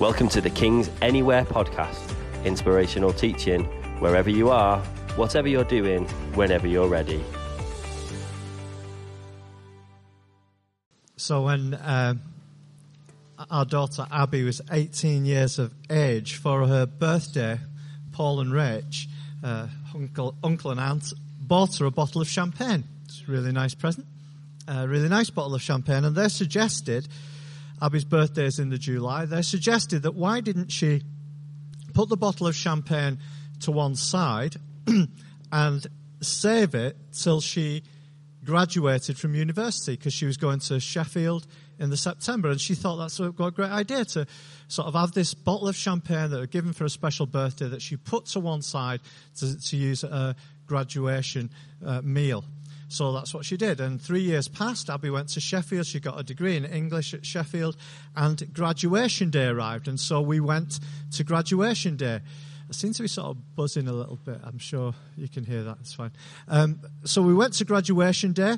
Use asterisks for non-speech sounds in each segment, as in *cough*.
Welcome to the King's Anywhere podcast, inspirational teaching wherever you are, whatever you're doing, whenever you're ready. So when um, our daughter Abby was 18 years of age, for her birthday, Paul and Rach, uh, uncle, uncle and aunt, bought her a bottle of champagne. It's a really nice present, a really nice bottle of champagne, and they suggested Abby's birthday is in the July. They suggested that why didn't she put the bottle of champagne to one side *clears throat* and save it till she graduated from university because she was going to Sheffield in the September, and she thought that's a great idea to sort of have this bottle of champagne that was given for a special birthday that she put to one side to, to use at a graduation uh, meal. So that's what she did. And three years passed. Abby went to Sheffield. She got a degree in English at Sheffield. And graduation day arrived. And so we went to graduation day. I seem to be sort of buzzing a little bit. I'm sure you can hear that. It's fine. Um, so we went to graduation day.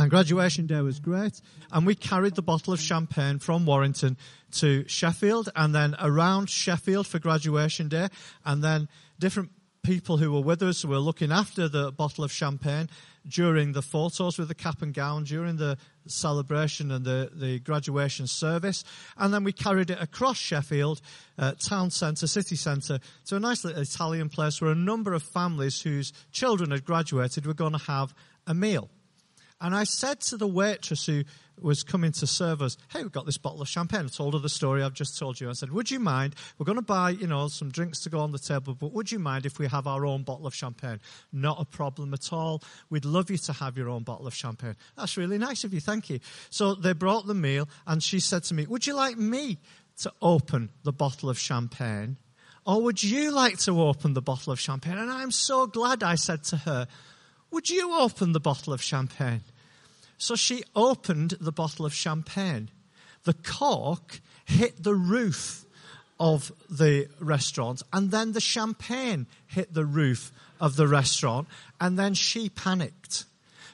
And graduation day was great. And we carried the bottle of champagne from Warrington to Sheffield and then around Sheffield for graduation day. And then different people who were with us were looking after the bottle of champagne during the photos with the cap and gown, during the celebration and the, the graduation service. And then we carried it across Sheffield, uh, town centre, city centre, to a nice little Italian place where a number of families whose children had graduated were going to have a meal. And I said to the waitress who was coming to serve us, hey, we've got this bottle of champagne. I told her the story I've just told you. I said, would you mind? We're going to buy, you know, some drinks to go on the table, but would you mind if we have our own bottle of champagne? Not a problem at all. We'd love you to have your own bottle of champagne. That's really nice of you. Thank you. So they brought the meal and she said to me, would you like me to open the bottle of champagne? Or would you like to open the bottle of champagne? And I'm so glad I said to her, would you open the bottle of champagne? So she opened the bottle of champagne. The cork hit the roof of the restaurant, and then the champagne hit the roof of the restaurant, and then she panicked.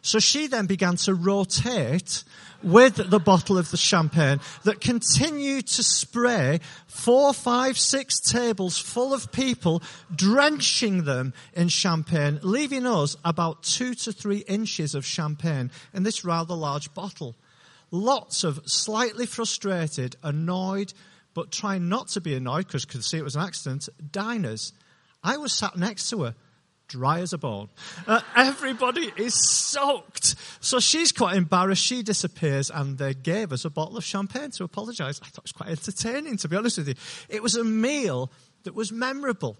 So she then began to rotate with the bottle of the champagne that continued to spray four, five, six tables full of people, drenching them in champagne, leaving us about two to three inches of champagne in this rather large bottle. Lots of slightly frustrated, annoyed, but trying not to be annoyed because could see it was an accident, diners. I was sat next to her dry as a bone. Uh, everybody is soaked. So she's quite embarrassed. She disappears, and they gave us a bottle of champagne to apologise. I thought it was quite entertaining, to be honest with you. It was a meal that was memorable.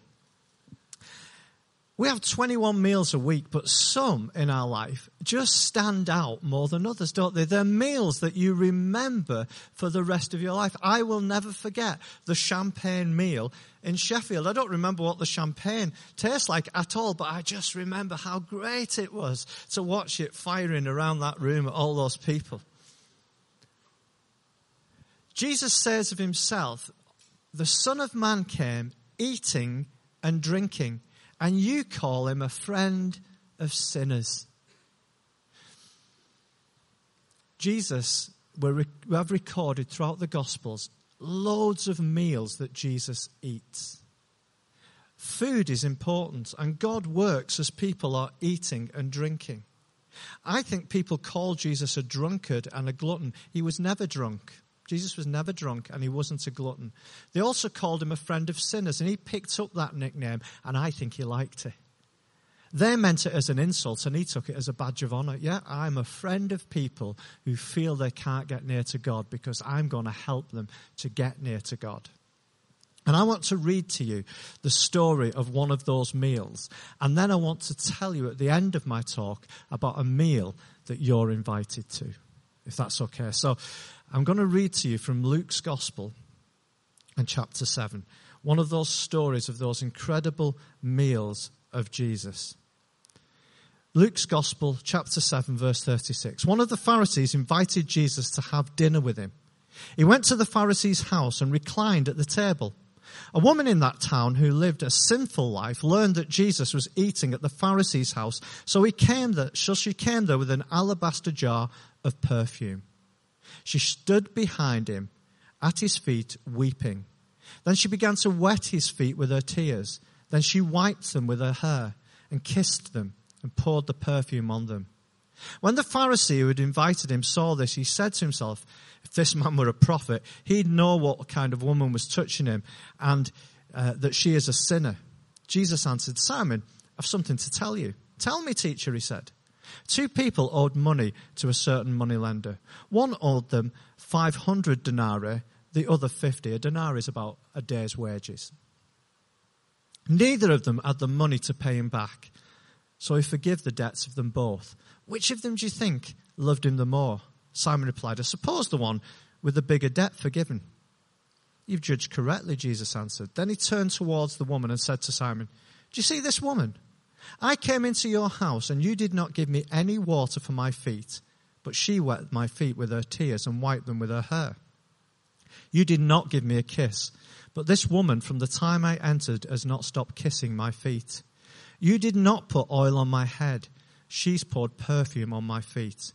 We have 21 meals a week, but some in our life just stand out more than others, don't they? They're meals that you remember for the rest of your life. I will never forget the champagne meal in Sheffield. I don't remember what the champagne tastes like at all, but I just remember how great it was to watch it firing around that room at all those people. Jesus says of himself, the Son of Man came eating and drinking and you call him a friend of sinners. Jesus, we have recorded throughout the Gospels loads of meals that Jesus eats. Food is important, and God works as people are eating and drinking. I think people call Jesus a drunkard and a glutton. He was never drunk. Jesus was never drunk and he wasn't a glutton. They also called him a friend of sinners, and he picked up that nickname, and I think he liked it. They meant it as an insult, and he took it as a badge of honor. Yeah, I'm a friend of people who feel they can't get near to God because I'm going to help them to get near to God. And I want to read to you the story of one of those meals. And then I want to tell you at the end of my talk about a meal that you're invited to, if that's okay. So I'm going to read to you from Luke's Gospel and chapter 7, one of those stories of those incredible meals of Jesus. Luke's Gospel, chapter 7, verse 36. One of the Pharisees invited Jesus to have dinner with him. He went to the Pharisee's house and reclined at the table. A woman in that town who lived a sinful life learned that Jesus was eating at the Pharisee's house, so he came there, so she came there with an alabaster jar of perfume. She stood behind him at his feet, weeping. Then she began to wet his feet with her tears. Then she wiped them with her hair and kissed them and poured the perfume on them. When the Pharisee who had invited him saw this, he said to himself, If this man were a prophet, he'd know what kind of woman was touching him and uh, that she is a sinner. Jesus answered, Simon, I've something to tell you. Tell me, teacher, he said. Two people owed money to a certain moneylender. One owed them 500 denarii, the other 50. A denarii is about a day's wages. Neither of them had the money to pay him back, so he forgave the debts of them both. Which of them do you think loved him the more? Simon replied, I suppose the one with the bigger debt forgiven. You've judged correctly, Jesus answered. Then he turned towards the woman and said to Simon, Do you see this woman? I came into your house and you did not give me any water for my feet, but she wet my feet with her tears and wiped them with her hair. You did not give me a kiss, but this woman from the time I entered has not stopped kissing my feet. You did not put oil on my head she's poured perfume on my feet.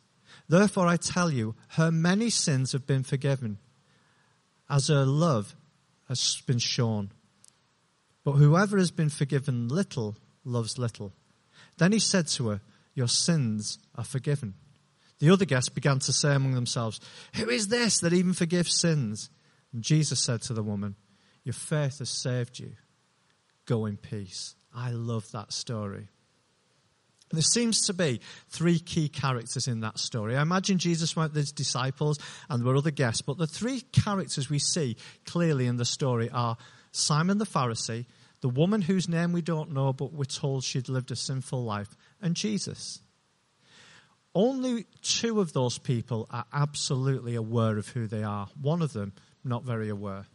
Therefore, I tell you, her many sins have been forgiven, as her love has been shown. But whoever has been forgiven little loves little. Then he said to her, Your sins are forgiven. The other guests began to say among themselves, Who is this that even forgives sins? And Jesus said to the woman, Your faith has saved you. Go in peace. I love that story. There seems to be three key characters in that story. I imagine Jesus went with his disciples and there were other guests, but the three characters we see clearly in the story are Simon the Pharisee, the woman whose name we don't know but we're told she'd lived a sinful life, and Jesus. Only two of those people are absolutely aware of who they are. One of them, not very aware.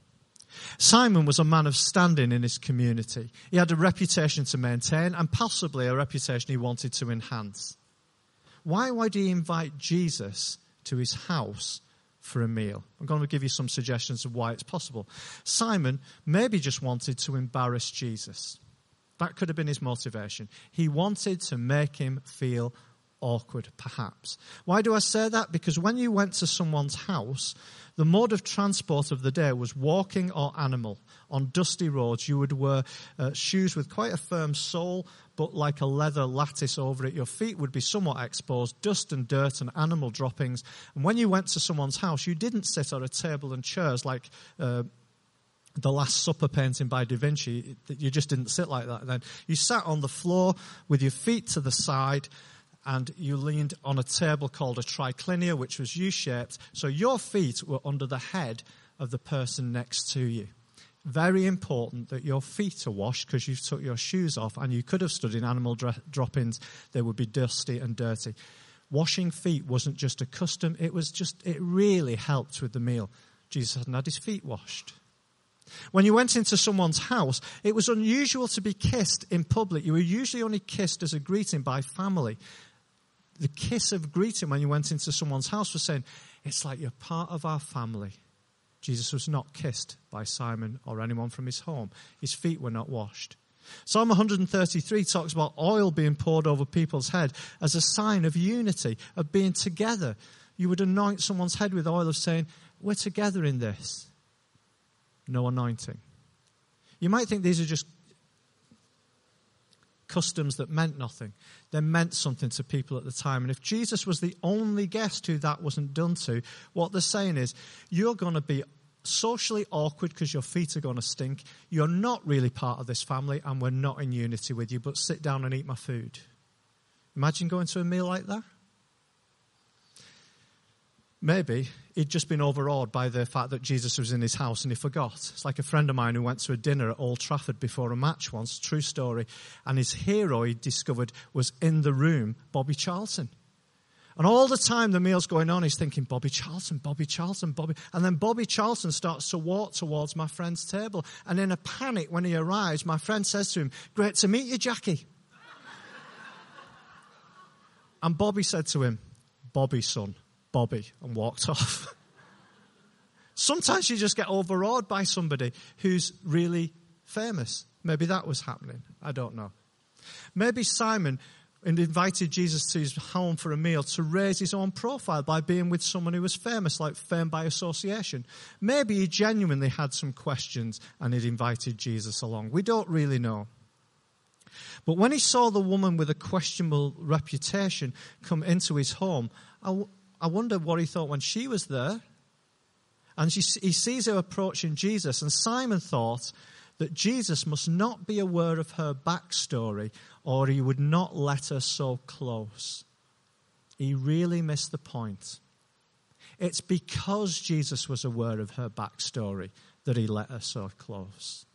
Simon was a man of standing in his community. He had a reputation to maintain and possibly a reputation he wanted to enhance. Why would he invite Jesus to his house for a meal? I'm going to give you some suggestions of why it's possible. Simon maybe just wanted to embarrass Jesus. That could have been his motivation. He wanted to make him feel awkward, perhaps. Why do I say that? Because when you went to someone's house, the mode of transport of the day was walking or animal. On dusty roads, you would wear uh, shoes with quite a firm sole, but like a leather lattice over it. Your feet would be somewhat exposed, dust and dirt and animal droppings. And when you went to someone's house, you didn't sit on a table and chairs like. Uh, the Last Supper painting by Da Vinci, you just didn't sit like that then. You sat on the floor with your feet to the side and you leaned on a table called a triclinia, which was U shaped. So your feet were under the head of the person next to you. Very important that your feet are washed because you've took your shoes off and you could have stood in animal dro- droppings. They would be dusty and dirty. Washing feet wasn't just a custom, it was just, it really helped with the meal. Jesus hadn't had his feet washed. When you went into someone's house, it was unusual to be kissed in public. You were usually only kissed as a greeting by family the kiss of greeting when you went into someone's house was saying, It's like you're part of our family. Jesus was not kissed by Simon or anyone from his home, his feet were not washed. Psalm 133 talks about oil being poured over people's head as a sign of unity, of being together. You would anoint someone's head with oil of saying, We're together in this. No anointing. You might think these are just customs that meant nothing. They meant something to people at the time. And if Jesus was the only guest who that wasn't done to, what they're saying is, you're going to be socially awkward because your feet are going to stink. You're not really part of this family, and we're not in unity with you, but sit down and eat my food. Imagine going to a meal like that. Maybe he'd just been overawed by the fact that Jesus was in his house and he forgot. It's like a friend of mine who went to a dinner at Old Trafford before a match once, true story, and his hero he discovered was in the room, Bobby Charlton. And all the time the meal's going on, he's thinking, Bobby Charlton, Bobby Charlton, Bobby. And then Bobby Charlton starts to walk towards my friend's table. And in a panic, when he arrives, my friend says to him, Great to meet you, Jackie. *laughs* and Bobby said to him, Bobby, son. Bobby and walked *laughs* off. Sometimes you just get overawed by somebody who's really famous. Maybe that was happening. I don't know. Maybe Simon, invited Jesus to his home for a meal to raise his own profile by being with someone who was famous, like fame by association. Maybe he genuinely had some questions and he'd invited Jesus along. We don't really know. But when he saw the woman with a questionable reputation come into his home, I, I wonder what he thought when she was there. And she, he sees her approaching Jesus, and Simon thought that Jesus must not be aware of her backstory or he would not let her so close. He really missed the point. It's because Jesus was aware of her backstory that he let her so close.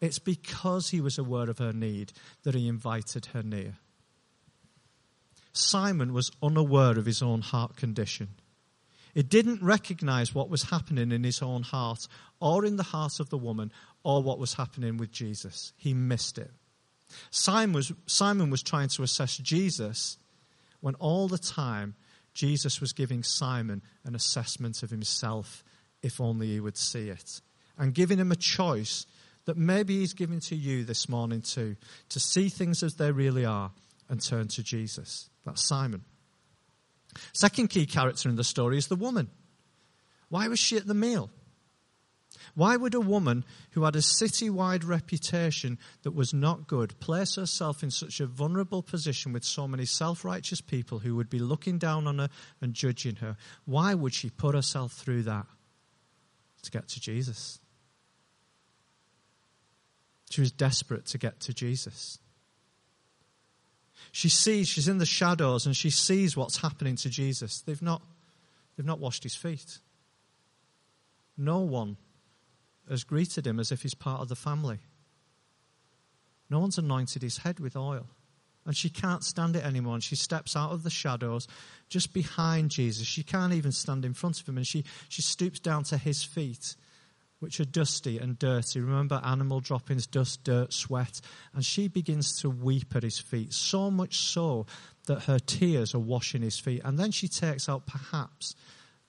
It's because he was aware of her need that he invited her near. Simon was unaware of his own heart condition. He didn't recognize what was happening in his own heart or in the heart of the woman or what was happening with Jesus. He missed it. Simon was, Simon was trying to assess Jesus when all the time Jesus was giving Simon an assessment of himself, if only he would see it, and giving him a choice that maybe he's giving to you this morning too, to see things as they really are and turn to Jesus. That's Simon. Second key character in the story is the woman. Why was she at the meal? Why would a woman who had a city-wide reputation that was not good place herself in such a vulnerable position with so many self-righteous people who would be looking down on her and judging her? Why would she put herself through that to get to Jesus? She was desperate to get to Jesus. She sees, she's in the shadows and she sees what's happening to Jesus. They've not, they've not washed his feet. No one has greeted him as if he's part of the family. No one's anointed his head with oil. And she can't stand it anymore. And she steps out of the shadows just behind Jesus. She can't even stand in front of him. And she, she stoops down to his feet which are dusty and dirty. Remember animal droppings, dust, dirt, sweat. And she begins to weep at his feet, so much so that her tears are washing his feet. And then she takes out perhaps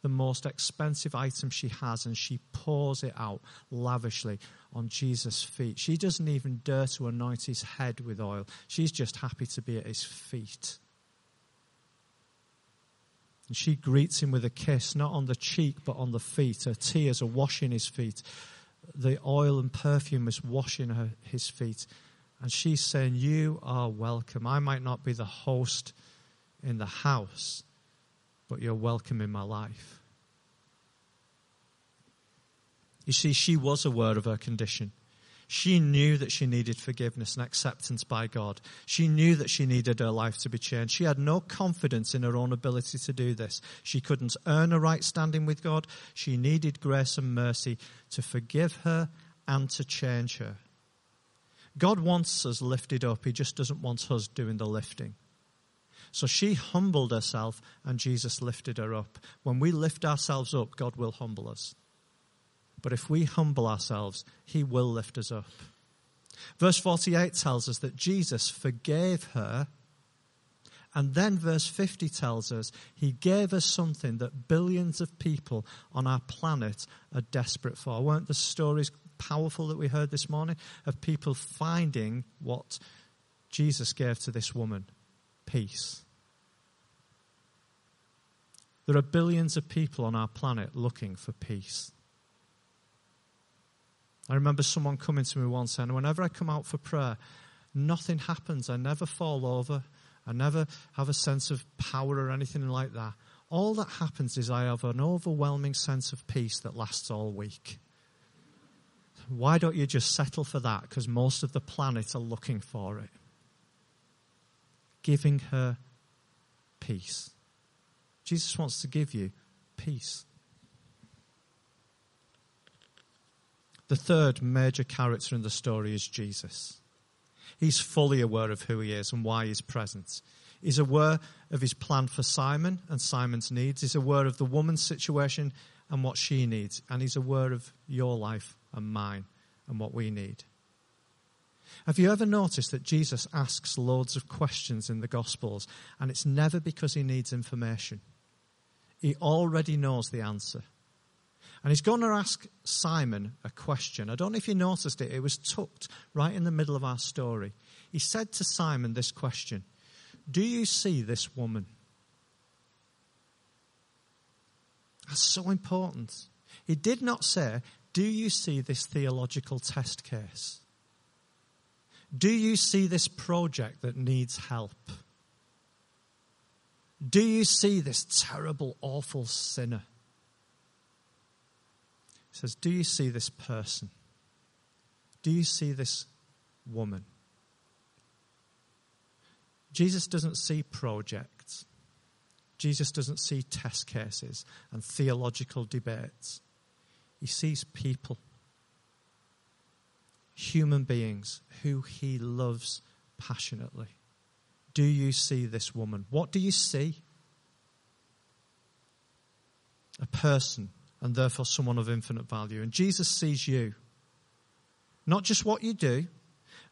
the most expensive item she has and she pours it out lavishly on Jesus' feet. She doesn't even dare to anoint his head with oil, she's just happy to be at his feet. And she greets him with a kiss, not on the cheek, but on the feet. Her tears are washing his feet. The oil and perfume is washing her, his feet. And she's saying, You are welcome. I might not be the host in the house, but you're welcome in my life. You see, she was aware of her condition. She knew that she needed forgiveness and acceptance by God. She knew that she needed her life to be changed. She had no confidence in her own ability to do this. She couldn't earn a right standing with God. She needed grace and mercy to forgive her and to change her. God wants us lifted up, He just doesn't want us doing the lifting. So she humbled herself and Jesus lifted her up. When we lift ourselves up, God will humble us. But if we humble ourselves, he will lift us up. Verse 48 tells us that Jesus forgave her. And then verse 50 tells us he gave us something that billions of people on our planet are desperate for. Weren't the stories powerful that we heard this morning of people finding what Jesus gave to this woman? Peace. There are billions of people on our planet looking for peace. I remember someone coming to me once, and whenever I come out for prayer, nothing happens. I never fall over. I never have a sense of power or anything like that. All that happens is I have an overwhelming sense of peace that lasts all week. Why don't you just settle for that? Because most of the planet are looking for it. Giving her peace. Jesus wants to give you peace. The third major character in the story is Jesus. He's fully aware of who he is and why he's present. He's aware of his plan for Simon and Simon's needs. He's aware of the woman's situation and what she needs. And he's aware of your life and mine and what we need. Have you ever noticed that Jesus asks loads of questions in the Gospels and it's never because he needs information? He already knows the answer. And he's going to ask Simon a question. I don't know if you noticed it, it was tucked right in the middle of our story. He said to Simon this question Do you see this woman? That's so important. He did not say, Do you see this theological test case? Do you see this project that needs help? Do you see this terrible, awful sinner? Says, Do you see this person? Do you see this woman? Jesus doesn't see projects. Jesus doesn't see test cases and theological debates. He sees people, human beings who he loves passionately. Do you see this woman? What do you see? A person, and therefore someone of infinite value. And Jesus sees you. Not just what you do,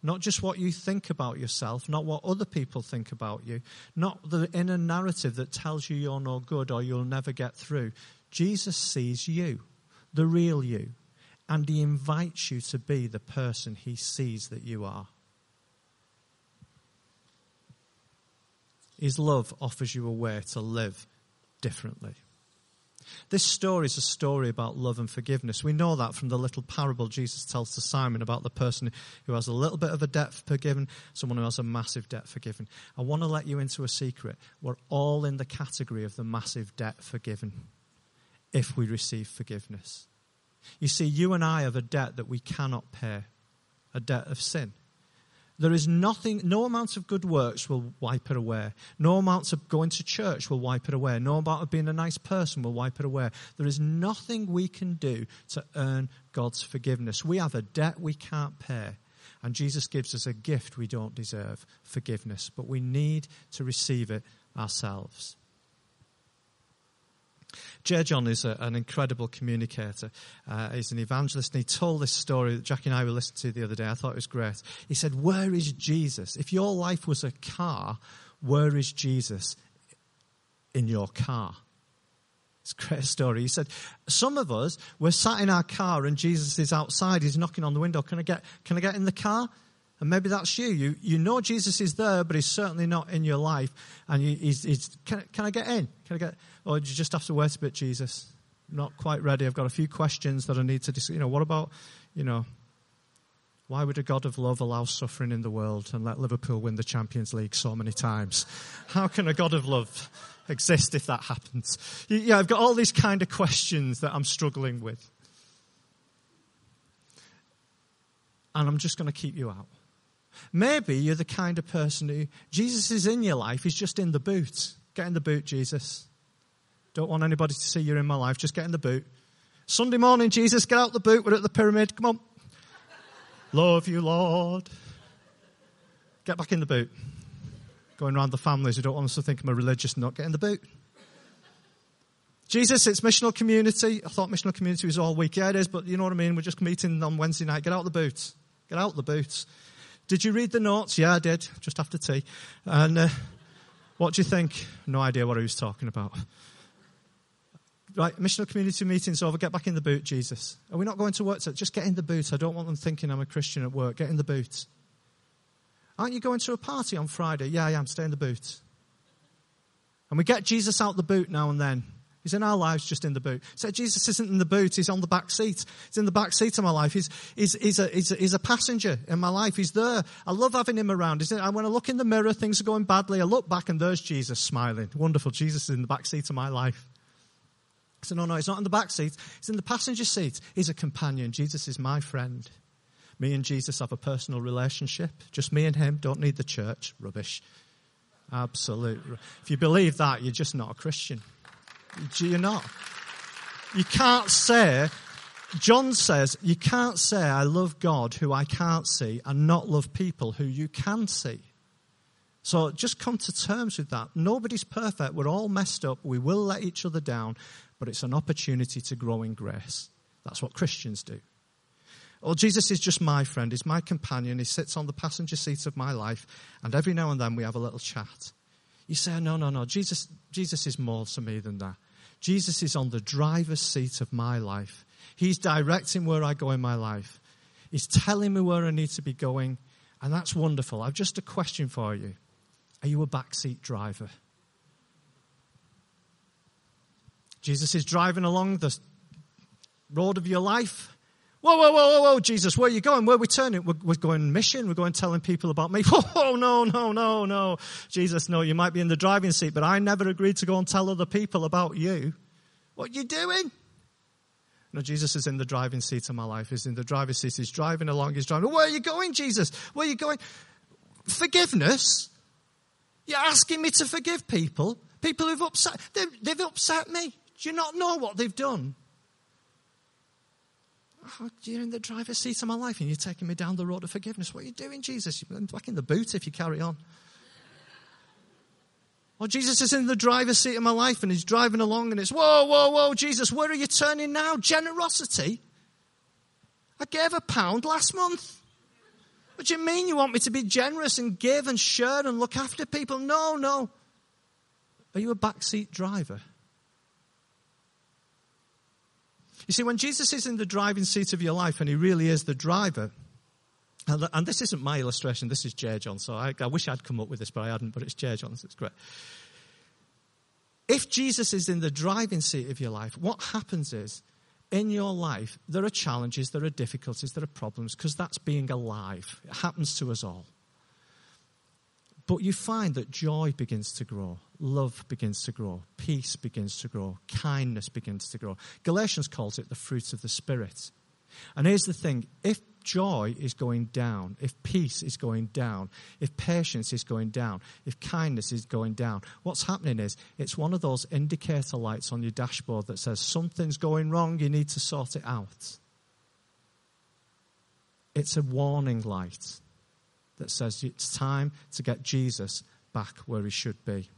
not just what you think about yourself, not what other people think about you, not the inner narrative that tells you you're no good or you'll never get through. Jesus sees you, the real you, and he invites you to be the person he sees that you are. His love offers you a way to live differently. This story is a story about love and forgiveness. We know that from the little parable Jesus tells to Simon about the person who has a little bit of a debt forgiven, someone who has a massive debt forgiven. I want to let you into a secret. We're all in the category of the massive debt forgiven if we receive forgiveness. You see, you and I have a debt that we cannot pay, a debt of sin. There is nothing, no amount of good works will wipe it away. No amount of going to church will wipe it away. No amount of being a nice person will wipe it away. There is nothing we can do to earn God's forgiveness. We have a debt we can't pay. And Jesus gives us a gift we don't deserve forgiveness, but we need to receive it ourselves. J. John is a, an incredible communicator. Uh, he's an evangelist, and he told this story that Jackie and I were listening to the other day. I thought it was great. He said, Where is Jesus? If your life was a car, where is Jesus in your car? It's a great story. He said, Some of us, we're sat in our car and Jesus is outside. He's knocking on the window. Can I get, can I get in the car? And maybe that's you. You, you know Jesus is there, but he's certainly not in your life. And you, he's, he's can, can I get in? Can I get, or do you just have to wait a bit, Jesus? not quite ready. I've got a few questions that I need to. You know, what about, you know, why would a God of love allow suffering in the world and let Liverpool win the Champions League so many times? How can a God of love exist if that happens? Yeah, I've got all these kind of questions that I'm struggling with. And I'm just going to keep you out. Maybe you're the kind of person who Jesus is in your life, he's just in the boot. Get in the boot, Jesus. Don't want anybody to see you're in my life. Just get in the boot. Sunday morning, Jesus, get out the boot. We're at the pyramid. Come on. Love you, Lord. Get back in the boot. Going around the families who don't want us to think I'm a religious nut. Get in the boot. Jesus, it's missional community. I thought missional community was all week. Yeah, it is, but you know what I mean? We're just meeting on Wednesday night. Get out the boot. Get out the boots. Did you read the notes? Yeah, I did, just after tea. And uh, what do you think? No idea what he was talking about. Right, missional community meeting's over. Get back in the boot, Jesus. Are we not going to work? To, just get in the boot. I don't want them thinking I'm a Christian at work. Get in the boot. Aren't you going to a party on Friday? Yeah, I am. Stay in the boot. And we get Jesus out the boot now and then. He's in our lives, just in the boot. So Jesus isn't in the boot, he's on the back seat. He's in the back seat of my life. He's, he's, he's, a, he's, a, he's a passenger in my life. He's there. I love having him around. He's in, when I look in the mirror, things are going badly. I look back and there's Jesus smiling. Wonderful. Jesus is in the back seat of my life. I said, no, no, he's not in the back seat. He's in the passenger seat. He's a companion. Jesus is my friend. Me and Jesus have a personal relationship. Just me and him. Don't need the church. Rubbish. Absolute. If you believe that, you're just not a Christian. You're not. You can't say, John says, you can't say, I love God who I can't see and not love people who you can see. So just come to terms with that. Nobody's perfect. We're all messed up. We will let each other down, but it's an opportunity to grow in grace. That's what Christians do. Well, Jesus is just my friend. He's my companion. He sits on the passenger seat of my life, and every now and then we have a little chat. You say, no, no, no. Jesus, Jesus is more to me than that. Jesus is on the driver's seat of my life. He's directing where I go in my life. He's telling me where I need to be going, And that's wonderful. I've just a question for you. Are you a backseat driver? Jesus is driving along the road of your life. Whoa, whoa, whoa, whoa, Jesus, where are you going? Where are we turning? We're, we're going mission. We're going telling people about me. *laughs* Whoa, no, no, no, no. Jesus, no, you might be in the driving seat, but I never agreed to go and tell other people about you. What are you doing? No, Jesus is in the driving seat of my life. He's in the driver's seat. He's driving along. He's driving. Where are you going, Jesus? Where are you going? Forgiveness? You're asking me to forgive people? People who've upset, they've, they've upset me. Do you not know what they've done? Oh, you're in the driver's seat of my life and you're taking me down the road of forgiveness. What are you doing, Jesus? You're back in the boot if you carry on. Well, Jesus is in the driver's seat of my life and he's driving along and it's, whoa, whoa, whoa, Jesus, where are you turning now? Generosity? I gave a pound last month. What do you mean you want me to be generous and give and share and look after people? No, no. Are you a backseat driver? You see, when Jesus is in the driving seat of your life and he really is the driver, and this isn't my illustration, this is J. John, so I, I wish I'd come up with this, but I hadn't, but it's J. John, so it's great. If Jesus is in the driving seat of your life, what happens is, in your life, there are challenges, there are difficulties, there are problems, because that's being alive. It happens to us all. But you find that joy begins to grow, love begins to grow, peace begins to grow, kindness begins to grow. Galatians calls it the fruits of the Spirit. And here's the thing if joy is going down, if peace is going down, if patience is going down, if kindness is going down, what's happening is it's one of those indicator lights on your dashboard that says something's going wrong, you need to sort it out. It's a warning light that says it's time to get Jesus back where he should be.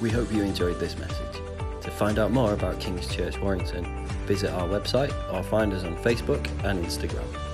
We hope you enjoyed this message. To find out more about King's Church Warrington, visit our website or find us on Facebook and Instagram.